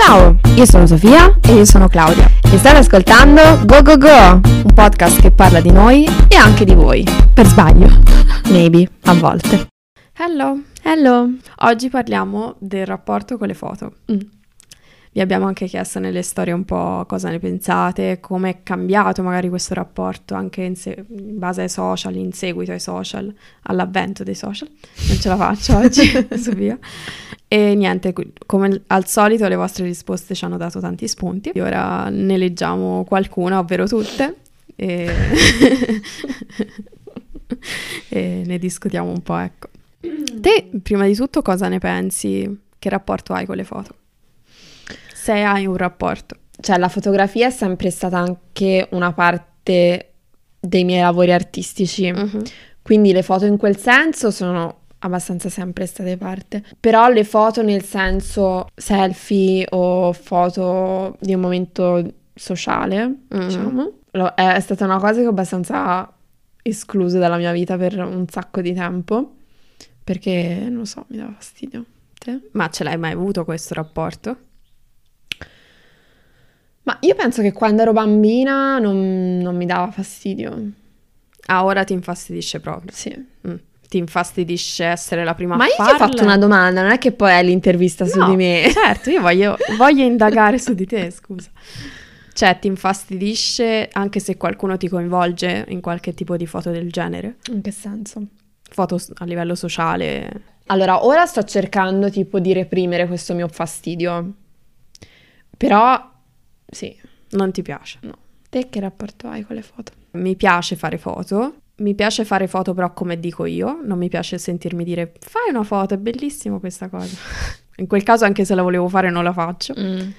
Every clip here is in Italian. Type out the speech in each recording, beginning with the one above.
Ciao, io sono Sofia e io sono Claudia e state ascoltando Go Go Go, un podcast che parla di noi e anche di voi. Per sbaglio. Maybe, a volte. Hello. Hello. Oggi parliamo del rapporto con le foto. Mm. Vi abbiamo anche chiesto nelle storie un po' cosa ne pensate, come è cambiato magari questo rapporto anche in, se- in, base ai social, in seguito ai social, all'avvento dei social. Non ce la faccio oggi, su via. E niente, come al solito le vostre risposte ci hanno dato tanti spunti. E ora ne leggiamo qualcuna, ovvero tutte. E, e ne discutiamo un po', ecco. Te, prima di tutto, cosa ne pensi? Che rapporto hai con le foto? Se hai un rapporto. Cioè, la fotografia è sempre stata anche una parte dei miei lavori artistici. Uh-huh. Quindi le foto in quel senso sono abbastanza sempre state parte. Però le foto nel senso selfie o foto di un momento sociale, mm-hmm. diciamo, è, stata una cosa che ho abbastanza escluso dalla mia vita per un sacco di tempo. Perché, non so, mi dava fastidio. Te? Ma ce l'hai mai avuto questo rapporto? Ma io penso che quando ero bambina non, non mi dava fastidio. Ah, ora ti infastidisce proprio? Sì. Mm ti infastidisce essere la prima Ma a farla? Ma io ti ho fatto una domanda, non è che poi è l'intervista no, su di me. Certo, io voglio, voglio indagare su di te, scusa. Cioè, ti infastidisce anche se qualcuno ti coinvolge in qualche tipo di foto del genere? In che senso? Foto a livello sociale? Allora, ora sto cercando tipo di reprimere questo mio fastidio. Però, sì. Non ti piace? No. Te che rapporto hai con le foto? Mi piace fare foto, mi piace fare foto però come dico io, non mi piace sentirmi dire fai una foto, è bellissimo questa cosa. In quel caso anche se la volevo fare non la faccio. Mm.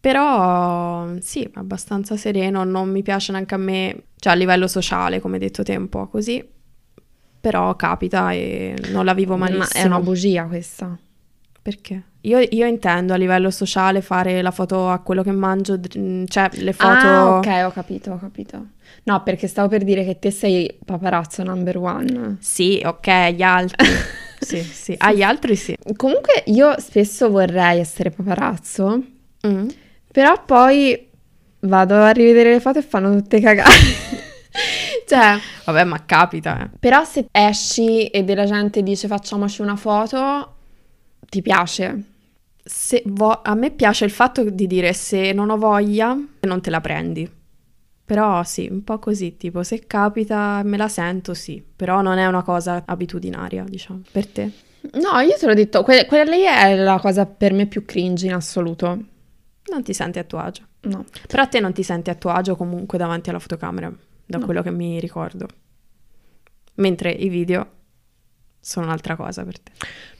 Però sì, abbastanza sereno, non mi piace neanche a me, cioè a livello sociale, come detto te, un po' così. Però capita e non la vivo malissimo. Ma è una bugia questa. Perché? Io, io, intendo a livello sociale fare la foto a quello che mangio, cioè le foto... Ah, ok, ho capito, ho capito. No, perché stavo per dire che te sei paparazzo number one. Sì, ok, gli altri. sì, sì, agli ah, altri sì. Comunque io spesso vorrei essere paparazzo, mm. però poi vado a rivedere le foto e fanno tutte cagate. cioè, vabbè, ma capita. Eh. Però se esci e della gente dice facciamoci una foto, ti piace? Vo- a me piace il fatto di dire se non ho voglia, non te la prendi. Però sì, un po' così, tipo se capita me la sento, sì, però non è una cosa abitudinaria, diciamo, per te. No, io te l'ho detto, que- quella lì è la cosa per me più cringe in assoluto. Non ti senti a tuo agio? No. Però a te non ti senti a tuo agio comunque davanti alla fotocamera, da no. quello che mi ricordo. Mentre i video sono un'altra cosa per te.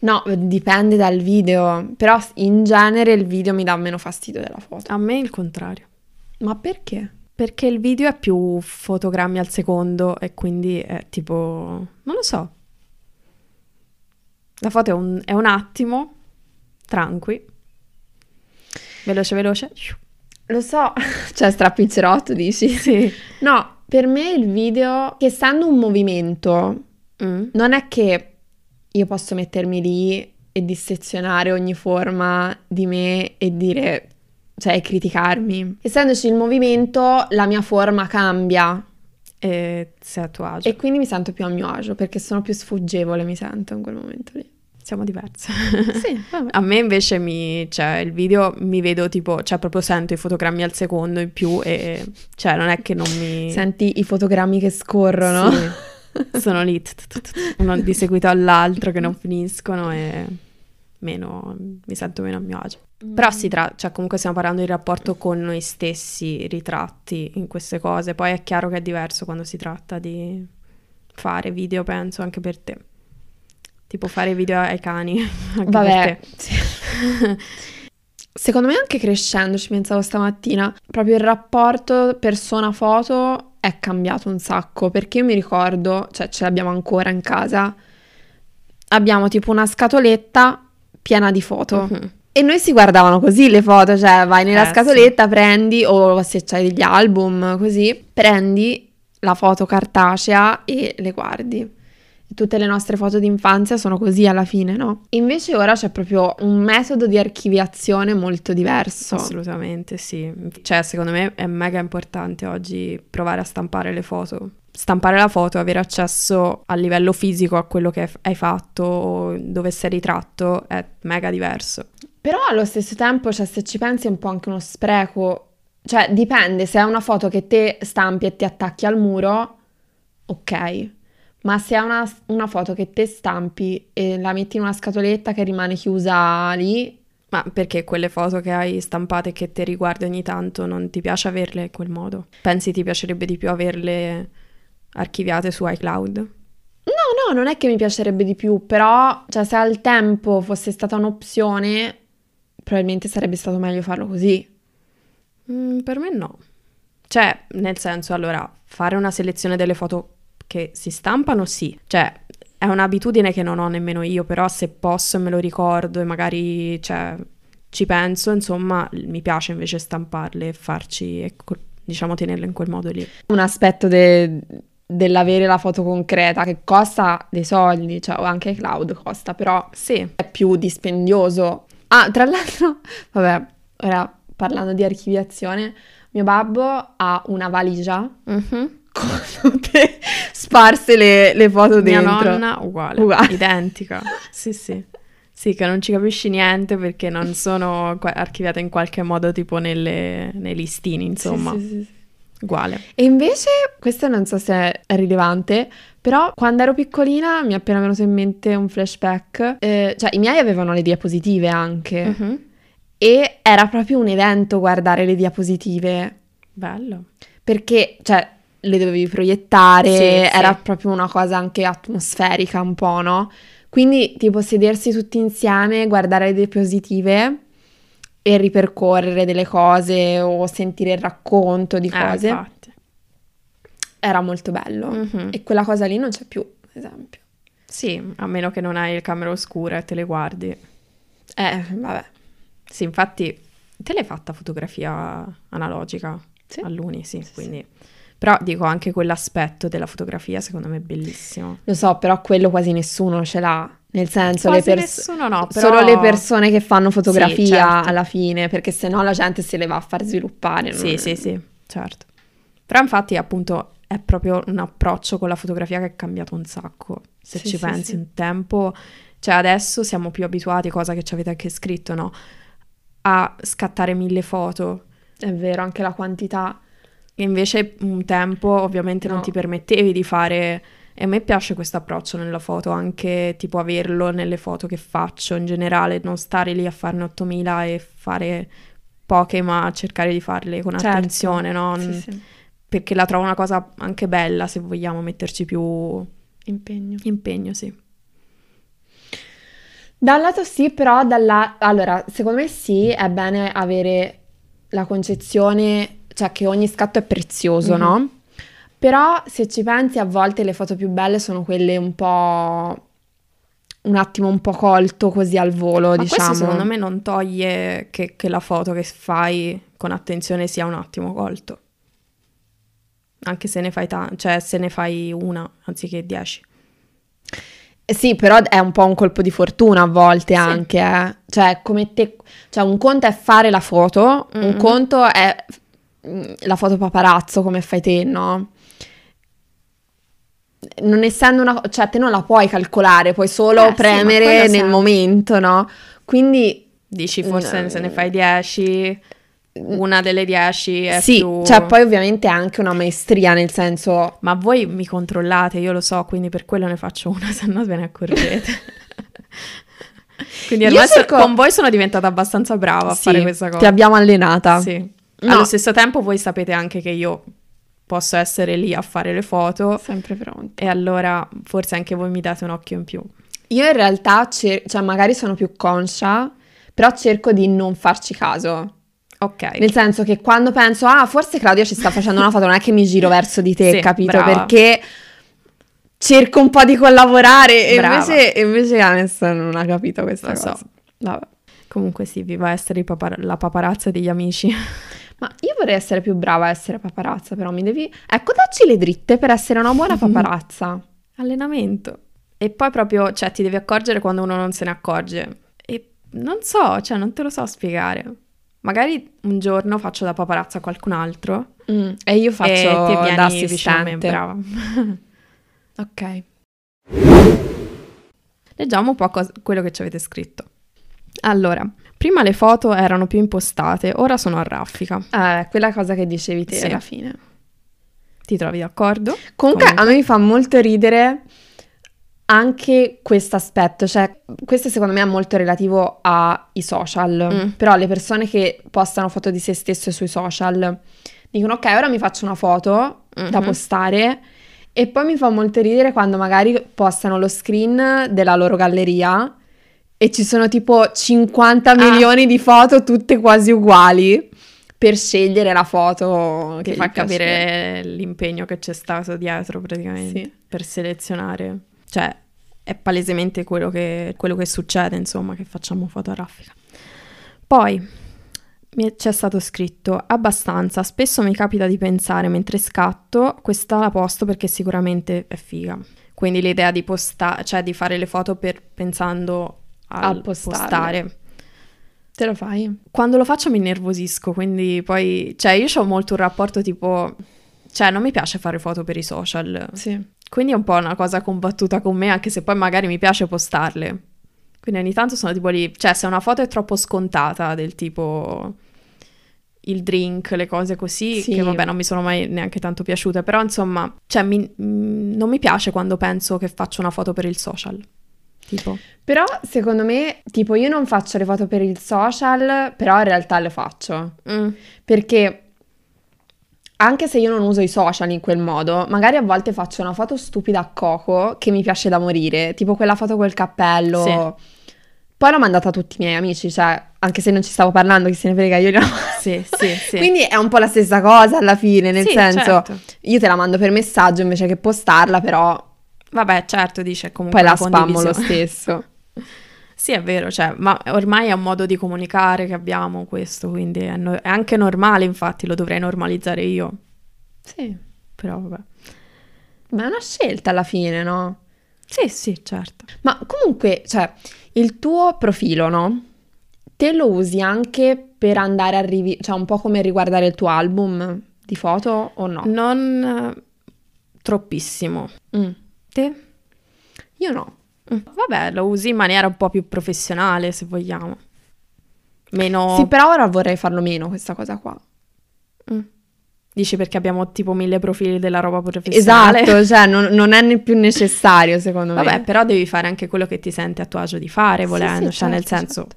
No, dipende dal video, però in genere il video mi dà meno fastidio della foto. A me il contrario. Ma perché? Perché il video è più fotogrammi al secondo e quindi è tipo... non lo so. La foto è un, è un attimo, tranqui, veloce veloce. Lo so, cioè strappincerotto dici? Sì. No, per me il video, che essendo un movimento, mm. non è che io posso mettermi lì e dissezionare ogni forma di me e dire cioè criticarmi. Essendoci il movimento, la mia forma cambia. E sei a tuo agio. E quindi mi sento più a mio agio perché sono più sfuggevole, mi sento in quel momento lì. Siamo diverse. sì, vabbè. A me invece mi, cioè, il video mi vedo tipo, cioè proprio sento i fotogrammi al secondo in più e cioè non è che non mi... Senti i fotogrammi che scorrono? Sì. Sono lì, uno di seguito all'altro che non finiscono e meno, mi sento meno a mio agio. Però si tratta, cioè comunque stiamo parlando di rapporto con noi stessi, ritratti in queste cose, poi è chiaro che è diverso quando si tratta di fare video, penso, anche per te. Tipo fare video ai cani. Anche Vabbè. Sì. Secondo me anche crescendo, ci pensavo stamattina, proprio il rapporto persona-foto è cambiato un sacco, perché io mi ricordo, cioè ce l'abbiamo ancora in casa, abbiamo tipo una scatoletta piena di foto. Uh-huh. E noi si guardavano così le foto, cioè vai nella eh, scatoletta, sì. prendi, o se c'hai degli album così, prendi la foto cartacea e le guardi. Tutte le nostre foto d'infanzia sono così alla fine, no? Invece ora c'è proprio un metodo di archiviazione molto diverso. Assolutamente sì. Cioè, secondo me è mega importante oggi provare a stampare le foto. Stampare la foto, avere accesso a livello fisico a quello che hai fatto, dove sei ritratto, è mega diverso. Però allo stesso tempo, cioè, se ci pensi è un po' anche uno spreco. Cioè, dipende, se è una foto che te stampi e ti attacchi al muro, ok. Ma se è una, una foto che te stampi e la metti in una scatoletta che rimane chiusa lì, ma perché quelle foto che hai stampate che ti riguardi ogni tanto non ti piace averle in quel modo? Pensi ti piacerebbe di più averle archiviate su iCloud? No, no, non è che mi piacerebbe di più, però cioè, se al tempo fosse stata un'opzione, probabilmente sarebbe stato meglio farlo così. Mm, per me no. Cioè, nel senso, allora, fare una selezione delle foto che si stampano, sì. Cioè, è un'abitudine che non ho nemmeno io, però se posso e me lo ricordo e magari, cioè, ci penso, insomma, mi piace invece stamparle e farci, e, diciamo, tenerle in quel modo lì. Un aspetto de- dell'avere la foto concreta che costa dei soldi, cioè, o anche cloud costa, però sì. è più dispendioso. Ah, tra l'altro, vabbè, ora parlando di archiviazione, mio babbo ha una valigia mm-hmm. Con tutte sparse le, le foto Mia dentro. nonna uguale, uguale. identica. sì, sì. Sì, che non ci capisci niente perché non sono archiviate in qualche modo tipo nelle, nei listini, insomma. Sì, sì, sì, Uguale. E invece, questo non so se è rilevante, però quando ero piccolina mi è appena venuto in mente un flashback. Eh, cioè, i miei avevano le diapositive anche. Uh-huh. E era proprio un evento guardare le diapositive. Bello. Perché, cioè, le dovevi proiettare, sì, era sì. proprio una cosa anche atmosferica un po', no? Quindi, tipo, sedersi tutti insieme, guardare le diapositive e ripercorrere delle cose o sentire il racconto di cose. Eh, era molto bello. Mm-hmm. E quella cosa lì non c'è più, ad esempio. Sì, a meno che non hai il camera oscura e te le guardi. Eh, vabbè. Sì, infatti, te l'hai fatta fotografia analogica? Sì. All'uni, sì, sì quindi... Sì. Però dico anche quell'aspetto della fotografia secondo me è bellissimo. Lo so, però quello quasi nessuno ce l'ha. Nel senso, quasi le pers- nessuno no, però... solo le persone che fanno fotografia sì, certo. alla fine, perché sennò la gente se le va a far sviluppare. Sì, non... sì, sì, certo. Però infatti appunto è proprio un approccio con la fotografia che è cambiato un sacco. Se sì, ci sì, pensi sì. un tempo, cioè adesso siamo più abituati, cosa che ci avete anche scritto, no? A scattare mille foto. È vero, anche la quantità. E invece un tempo ovviamente No. non ti permettevi di fare... E a me piace questo approccio nella foto, anche tipo averlo nelle foto che faccio in generale, non stare lì a farne 8000 e fare poche, ma cercare di farle con Certo. attenzione, no? Sì, sì. Perché la trovo una cosa anche bella se vogliamo metterci più Impegno. impegno, sì. Da un lato sì, però dalla... Allora, secondo me sì, è bene avere la concezione, cioè che ogni scatto è prezioso, Mhm. no? Però se ci pensi, a volte le foto più belle sono quelle un po'... un attimo un po' colto così al volo, Ma diciamo. questo secondo me non toglie che, che la foto che fai con attenzione sia un attimo colto. Anche se ne fai ta- cioè se ne fai una anziché dieci. Eh Sì, però è un po' un colpo di fortuna a volte Sì. anche, eh. Cioè, come te... Cioè, un conto è fare la foto, un Mhm. conto è la foto paparazzo come fai te, no? Non essendo una... Cioè, te non la puoi calcolare, puoi solo Eh, sì, premere quello nel sempre. momento, no? Quindi... Dici forse No. se ne fai dieci, una delle dieci è sì, più... cioè poi ovviamente è anche una maestria, nel senso... Ma voi mi controllate, io lo so, quindi per quello ne faccio una, se no ve ne accorgete. quindi Io ormai so- cerco- con voi sono diventata abbastanza brava a Sì, fare questa cosa. Ti abbiamo allenata. Sì. No. Allo stesso tempo voi sapete anche che io posso essere lì a fare le foto Sempre pronta. e allora forse anche voi mi date un occhio in più. Io in realtà, cer- cioè magari sono più conscia, però cerco di non farci caso. Ok. Nel senso che quando penso, ah, forse Claudia ci sta facendo una foto, non è che mi giro verso di te, Sì, capito? brava. Perché cerco un po' di collaborare e Brava. invece, invece Anes non ha capito questa Lo cosa. so. Vabbè. Comunque sì, viva essere i papar- la paparazza degli amici. Ma io vorrei essere più brava a essere paparazza, però mi devi... Ecco, dacci le dritte per essere una buona paparazza. Allenamento. E poi proprio, cioè, ti devi accorgere quando uno non se ne accorge. E non so, cioè, non te lo so spiegare. Magari un giorno faccio da paparazza a qualcun altro. Mm, e io faccio e ti da assistente. brava. Ok. Leggiamo un po' cos- quello che ci avete scritto. Allora, prima le foto erano più impostate, ora sono a raffica. Eh, quella cosa che dicevi te Sì. alla fine. Ti trovi d'accordo? Comunque, Comunque. a me mi fa molto ridere anche questo aspetto, cioè questo secondo me è molto relativo ai social, Mm. però le persone che postano foto di se stesse sui social dicono ok, ora mi faccio una foto da Mhm. postare e poi mi fa molto ridere quando magari postano lo screen della loro galleria e ci sono tipo 50 Ah. milioni di foto tutte quasi uguali per scegliere la foto Ti che fa capire l'impegno che c'è stato dietro praticamente Sì. per selezionare. Cioè, è palesemente quello che, quello che succede, insomma, che facciamo foto a raffica. Poi c'è stato scritto abbastanza, spesso mi capita di pensare mentre scatto, questa la posto perché sicuramente è figa. Quindi l'idea di postare, cioè di fare le foto per, pensando A postarle. postare. Te lo fai? Quando lo faccio mi innervosisco, quindi poi, cioè io ho molto un rapporto tipo, cioè non mi piace fare foto per i social, Sì. quindi è un po' una cosa combattuta con me, anche se poi magari mi piace postarle. Quindi ogni tanto sono tipo lì, cioè se una foto è troppo scontata, del tipo il drink, le cose così, Sì. che vabbè non mi sono mai neanche tanto piaciute, però insomma, cioè mi- mm, non mi piace quando penso che faccio una foto per il social, tipo. Però secondo me, tipo, io non faccio le foto per il social, però in realtà le faccio. Mm, Perché anche se io non uso i social in quel modo, magari a volte faccio una foto stupida a Coco che mi piace da morire, tipo quella foto col cappello. Sì. Poi l'ho mandata a tutti i miei amici, cioè, anche se non ci stavo parlando, chi se ne frega, io gliela Sì, sì, sì. Quindi è un po' la stessa cosa alla fine, nel Sì, senso, certo. io te la mando per messaggio invece che postarla, però Vabbè, certo, dice comunque poi la spammo lo stesso. Sì, è vero, cioè, ma ormai è un modo di comunicare che abbiamo questo, quindi è, no- è anche normale, infatti lo dovrei normalizzare io, Sì, però vabbè. ma è una scelta alla fine, no? Sì, sì, certo. Ma comunque, cioè, il tuo profilo, no? Te lo usi anche per andare a rivi- cioè un po' come riguardare il tuo album di foto o no? Non eh, troppissimo. Mm. Te? Io no. Vabbè, lo usi in maniera un po' più professionale, se vogliamo. Meno... Sì, però ora vorrei farlo meno questa cosa qua. Mm. Dici perché abbiamo tipo mille profili della roba professionale? Esatto, cioè non, non è ne- più necessario secondo me. Vabbè, però devi fare anche quello che ti senti a tuo agio di fare, Sì, volendo, sì, cioè nel certo, senso... certo.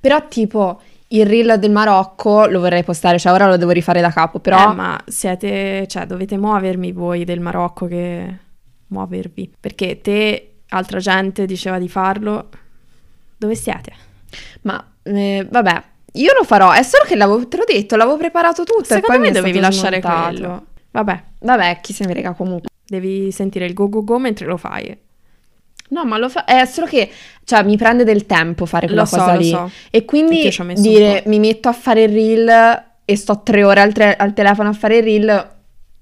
Però tipo il reel del Marocco lo vorrei postare, cioè ora lo devo rifare da capo, però... Eh, ma siete, cioè, dovete muovermi voi del Marocco che muovervi. Perché te, altra gente diceva di farlo. Dove siete? Ma eh, vabbè, io lo farò, è solo che l'avevo, te l'ho detto, l'avevo preparato tutto e Secondo poi me mi dovevi lasciare smontato. quello. Vabbè, Vabbè, chi se ne frega comunque. devi sentire il go go go mentre lo fai. No, ma lo fa, è solo che, cioè, mi prende del tempo fare quella Lo so, cosa lo lì. so. E quindi dire, mi metto a fare il reel e sto tre ore al, tre- al telefono a fare il reel,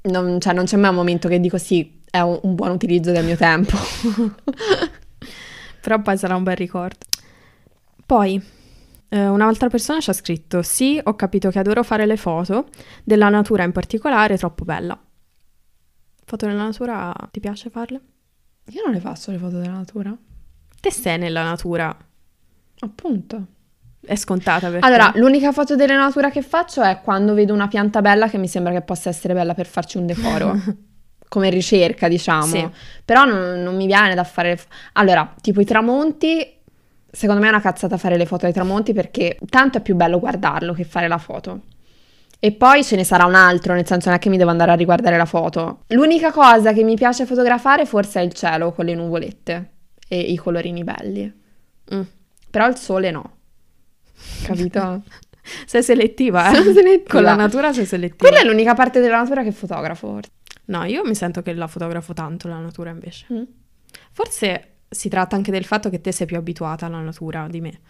non, cioè, non c'è mai un momento che dico sì, è un, un buon utilizzo del mio tempo. Però poi sarà un bel ricordo. Poi, eh, un'altra persona ci ha scritto: Sì, ho capito che adoro fare le foto, della natura in particolare, troppo bella. Foto della natura, ti piace farle? Io non le faccio le foto della natura, Te sei nella natura, appunto. è scontata per Allora, l'unica foto della natura che faccio è quando vedo una pianta bella che mi sembra che possa essere bella per farci un decoro. Come ricerca, diciamo. Sì. Però non, non mi viene da fare... Allora, tipo i tramonti, secondo me è una cazzata fare le foto ai tramonti perché tanto è più bello guardarlo che fare la foto. E poi ce ne sarà un altro, nel senso non è che mi devo andare a riguardare la foto. L'unica cosa che mi piace fotografare forse è il cielo con le nuvolette e i colorini belli. Mm. Però il sole no. Capito? Sei selettiva, eh? Sono selettiva. Con la natura sei selettiva. Quella è l'unica parte della natura che fotografo. No, io mi sento che la fotografo tanto, la natura invece. Mm. Forse si tratta anche del fatto che te sei più abituata alla natura di me.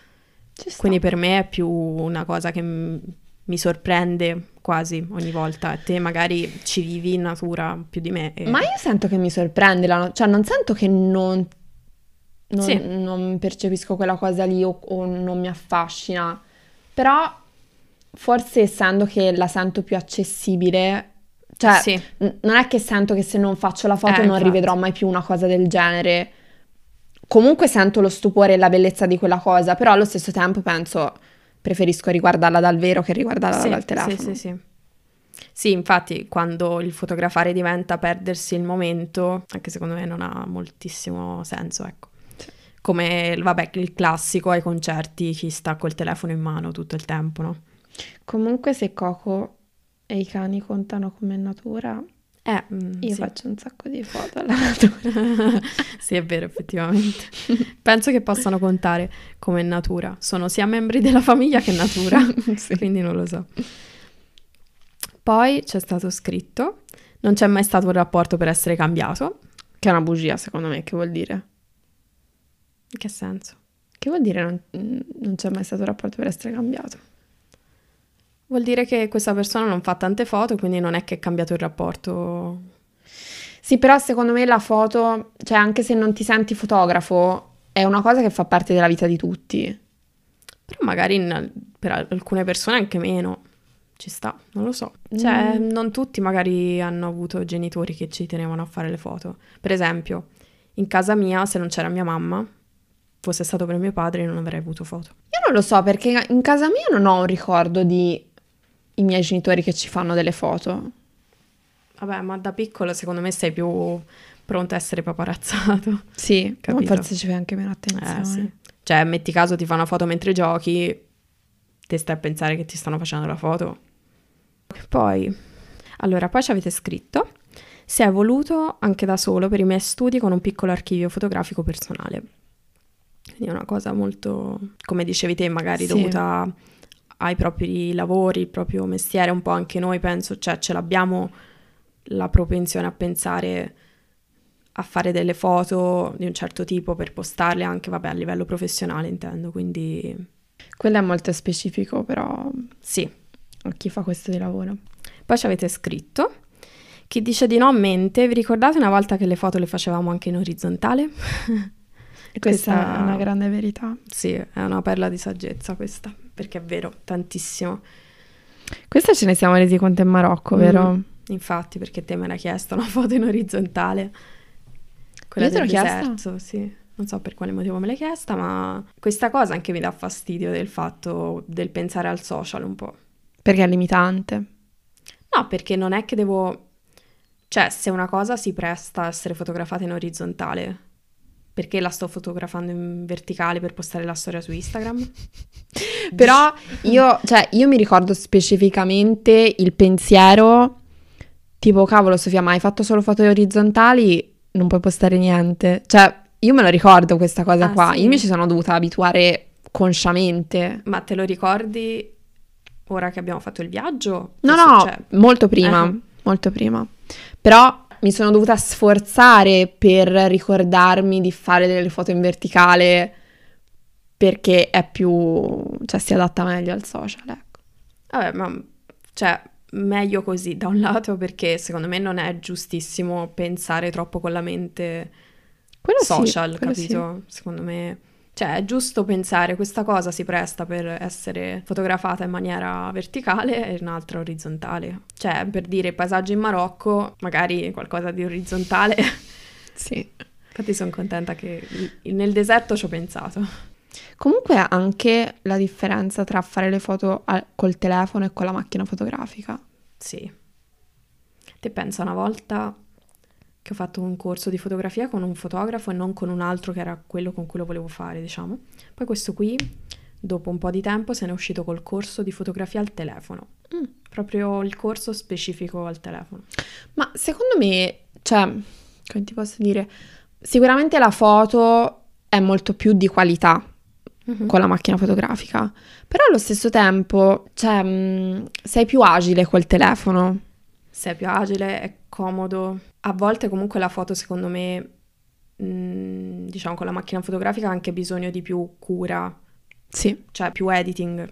Quindi per me è più una cosa che m- mi sorprende quasi ogni volta. Te magari ci vivi in natura più di me. E... Ma io sento che mi sorprende, la... cioè non sento che non, non, sì. non percepisco quella cosa lì o, o non mi affascina, però forse essendo che la sento più accessibile, cioè sì. n- non è che sento che se non faccio la foto eh, non infatti. rivedrò mai più una cosa del genere. Comunque sento lo stupore e la bellezza di quella cosa, però allo stesso tempo penso preferisco riguardarla dal vero che riguardarla sì, dal telefono. Sì, sì, sì. Sì, infatti, quando il fotografare diventa perdersi il momento, anche secondo me non ha moltissimo senso, ecco. Come, vabbè, il classico ai concerti, chi sta col telefono in mano tutto il tempo, no? Comunque se Coco e i cani contano come natura, eh, io sì. faccio un sacco di foto alla natura. sì, è vero, effettivamente. Penso che possano contare come natura. Sono sia membri della famiglia che natura, sì. quindi non lo so. Poi c'è stato scritto, non c'è mai stato un rapporto per essere cambiato. Che è una bugia, secondo me, che vuol dire? In che senso? Che vuol dire non, non c'è mai stato un rapporto per essere cambiato? Vuol dire che questa persona non fa tante foto, quindi non è che è cambiato il rapporto. Sì, però secondo me la foto, cioè anche se non ti senti fotografo, è una cosa che fa parte della vita di tutti. Però magari in, per alcune persone anche meno. Ci sta, non lo so. Cioè, mm. non tutti magari hanno avuto genitori che ci tenevano a fare le foto. Per esempio, in casa mia, se non c'era mia mamma, fosse stato per mio padre, non avrei avuto foto. Io non lo so, perché in casa mia non ho un ricordo di i miei genitori che ci fanno delle foto. Vabbè, ma da piccolo secondo me sei più pronto a essere paparazzato. Sì, capito? forse ci fai anche meno attenzione. Eh, sì. Cioè, metti caso ti fa una foto mentre giochi, te stai a pensare che ti stanno facendo la foto. Poi, allora, poi ci avete scritto, si è voluto anche da solo per i miei studi con un piccolo archivio fotografico personale. Quindi è una cosa molto, come dicevi te, magari sì. dovuta ai propri lavori, il proprio mestiere, un po' anche noi penso, cioè ce l'abbiamo la propensione a pensare a fare delle foto di un certo tipo per postarle anche, vabbè, a livello professionale intendo, quindi... Quello è molto specifico, però... Sì. A chi fa questo di lavoro. Poi ci avete scritto. Chi dice di no a mente, vi ricordate una volta che le foto le facevamo anche in orizzontale? questa, questa è una grande verità. Sì, è una perla di saggezza questa perché è vero, tantissimo. Questa ce ne siamo resi conto in Marocco, vero? Mm, infatti, perché te me l'hai chiesta una foto in orizzontale. Quella Io del deserto, sì. Non so per quale motivo me l'hai chiesta, ma questa cosa anche mi dà fastidio del fatto del pensare al social un po'. Perché è limitante? No, perché non è che devo... Cioè, se una cosa si presta a essere fotografata in orizzontale, perché la sto fotografando in verticale per postare la storia su Instagram. Però io, cioè, io mi ricordo specificamente il pensiero tipo, cavolo Sofia, ma hai fatto solo foto orizzontali? Non puoi postare niente. Cioè, io me lo ricordo questa cosa ah, qua. Sì. Io mi ci sono dovuta abituare consciamente. Ma te lo ricordi ora che abbiamo fatto il viaggio? No, no, cioè... molto prima, uh-huh. molto prima. Però mi sono dovuta sforzare per ricordarmi di fare delle foto in verticale perché è più, cioè si adatta meglio al social, ecco. Vabbè, ma cioè meglio così da un lato perché secondo me non è giustissimo pensare troppo con la mente quello social, sì, capito? Sì. Secondo me cioè, è giusto pensare questa cosa si presta per essere fotografata in maniera verticale e un'altra orizzontale. Cioè, per dire paesaggio in Marocco, magari qualcosa di orizzontale. sì. Infatti sono contenta che nel deserto ci ho pensato. Comunque anche la differenza tra fare le foto al- col telefono e con la macchina fotografica. Sì. Te pensa una volta che ho fatto un corso di fotografia con un fotografo e non con un altro che era quello con cui lo volevo fare, diciamo. Poi questo qui, dopo un po' di tempo, se n'è uscito col corso di fotografia al telefono. Mm. Proprio il corso specifico al telefono. Ma secondo me, cioè, come ti posso dire, sicuramente la foto è molto più di qualità mm-hmm. con la macchina fotografica, però allo stesso tempo, cioè, mm, sei più agile col telefono. Sei più agile, è comodo a volte comunque la foto secondo me, mh, mm, diciamo con la macchina fotografica ha anche bisogno di più cura Sì. Cioè più editing.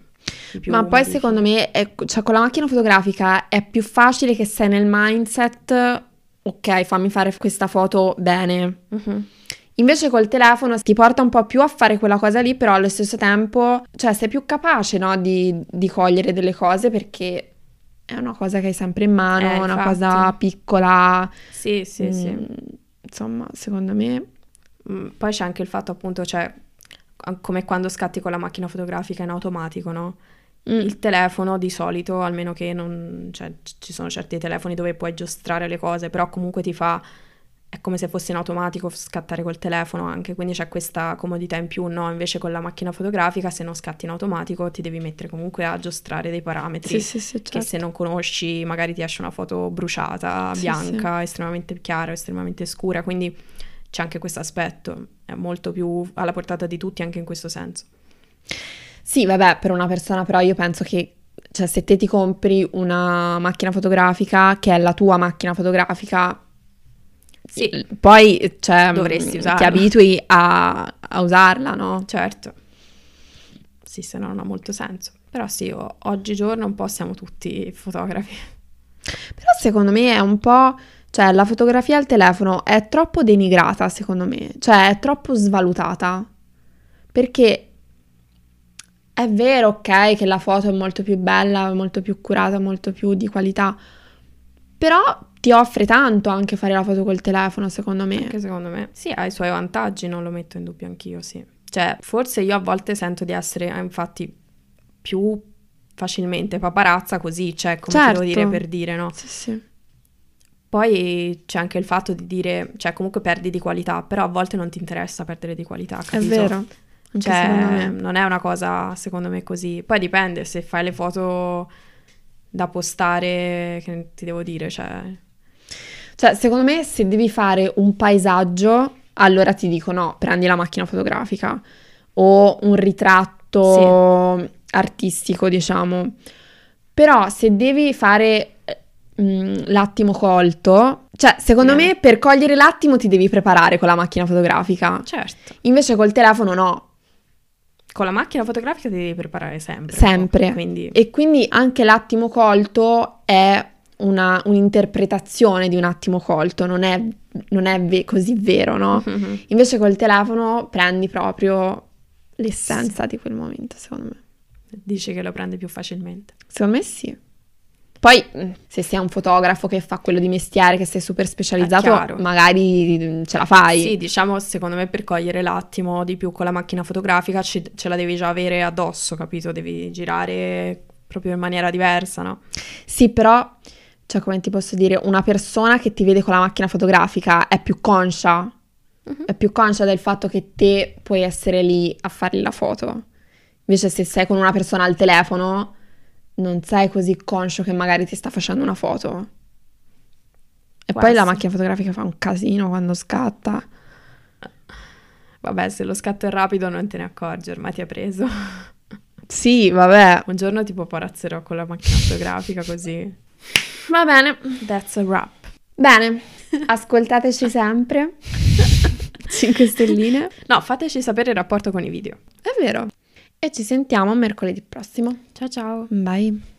Più Ma poi secondo me, è- cioè, con la macchina fotografica è più facile che sei nel mindset, ok, fammi fare questa foto bene. Mhm. Invece col telefono ti porta un po' più a fare quella cosa lì, però allo stesso tempo, cioè sei più capace, no, di, di cogliere delle cose perché è una cosa che hai sempre in mano, Eh, una infatti. cosa piccola. Sì, sì, sì. Mm, Insomma, secondo me... Mm, Poi c'è anche il fatto appunto, cioè, come quando scatti con la macchina fotografica in automatico, no? mm, Il telefono di solito, almeno che non, cioè, ci sono certi telefoni dove puoi giostrare le cose, però comunque ti fa, è come se fosse in automatico scattare col telefono anche, quindi c'è questa comodità in più, no? Invece con la macchina fotografica, se non scatti in automatico, ti devi mettere comunque a giostrare dei parametri. Sì, sì, sì, Che certo. se non conosci, magari ti esce una foto bruciata, bianca, estremamente chiara, estremamente scura, quindi c'è anche questo aspetto, è molto più alla portata di tutti anche in questo senso. Sì, vabbè, per una persona però io penso che, cioè, se te ti compri una macchina fotografica, che è la tua macchina fotografica, Sì, poi, cioè, Dovresti mm, ti usarla. abitui a, a usarla, no? certo. Sì, se no non ha molto senso. Però sì, o- oggigiorno un po' siamo tutti fotografi. Però secondo me è un po', cioè, la fotografia al telefono è troppo denigrata, secondo me, cioè, è troppo svalutata. Perché è vero, ok, che la foto è molto più bella, molto più curata, molto più di qualità, però ti offre tanto anche fare la foto col telefono, secondo me. Anche secondo me. Sì, ha i suoi vantaggi, non lo metto in dubbio anch'io, sì. Cioè, forse io a volte sento di essere, eh, infatti, più facilmente paparazza così, cioè, come Certo. devo dire per dire, no? Sì, sì. Poi c'è anche il fatto di dire, cioè, comunque perdi di qualità, però a volte non ti interessa perdere di qualità, È capito? vero. Anche Cioè, non è una cosa, secondo me, così. Poi dipende se fai le foto da postare, che ti devo dire, cioè... Cioè, secondo me, se devi fare un paesaggio, allora ti dico no, prendi la macchina fotografica o un ritratto artistico, diciamo. Però se devi fare eh, mm, l'attimo colto, cioè, secondo Eh. me per cogliere l'attimo ti devi preparare con la macchina fotografica. Certo. Invece col telefono no, Con la macchina fotografica ti devi preparare sempre. sempre. Quindi... E quindi anche l'attimo colto è una- un'interpretazione di un attimo colto, non è, non è ve- così vero, no? Mhm. Invece col telefono prendi proprio l'essenza di quel momento, secondo me. Dici che lo prende più facilmente. Secondo me sì. Poi, mh, se sei un fotografo che fa quello di mestiere, che sei super specializzato, chiaro. magari mh, ce la fai. Sì, diciamo, secondo me per cogliere l'attimo di più con la macchina fotografica ci- ce la devi già avere addosso, capito? Devi girare proprio in maniera diversa, no? Sì, però, cioè, come ti posso dire, una persona che ti vede con la macchina fotografica è più conscia, Mhm. è più conscia del fatto che te puoi essere lì a fargli la foto. Invece se sei con una persona al telefono, non sei così conscio che magari ti sta facendo una foto. E Può poi la essere. macchina fotografica fa un casino quando scatta. Vabbè, se lo scatto è rapido non te ne accorgi, ormai ti ha preso. Sì, vabbè. Un giorno ti popolazzerò con la macchina fotografica così. Va bene. That's a wrap. Bene, ascoltateci sempre. 5 stelline. No, fateci sapere il rapporto con i video. È vero. E ci sentiamo mercoledì prossimo. Ciao ciao. Bye.